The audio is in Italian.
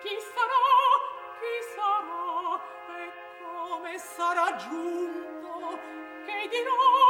chi sarà? Chi sarà? E come sarà giunto? Che dirò?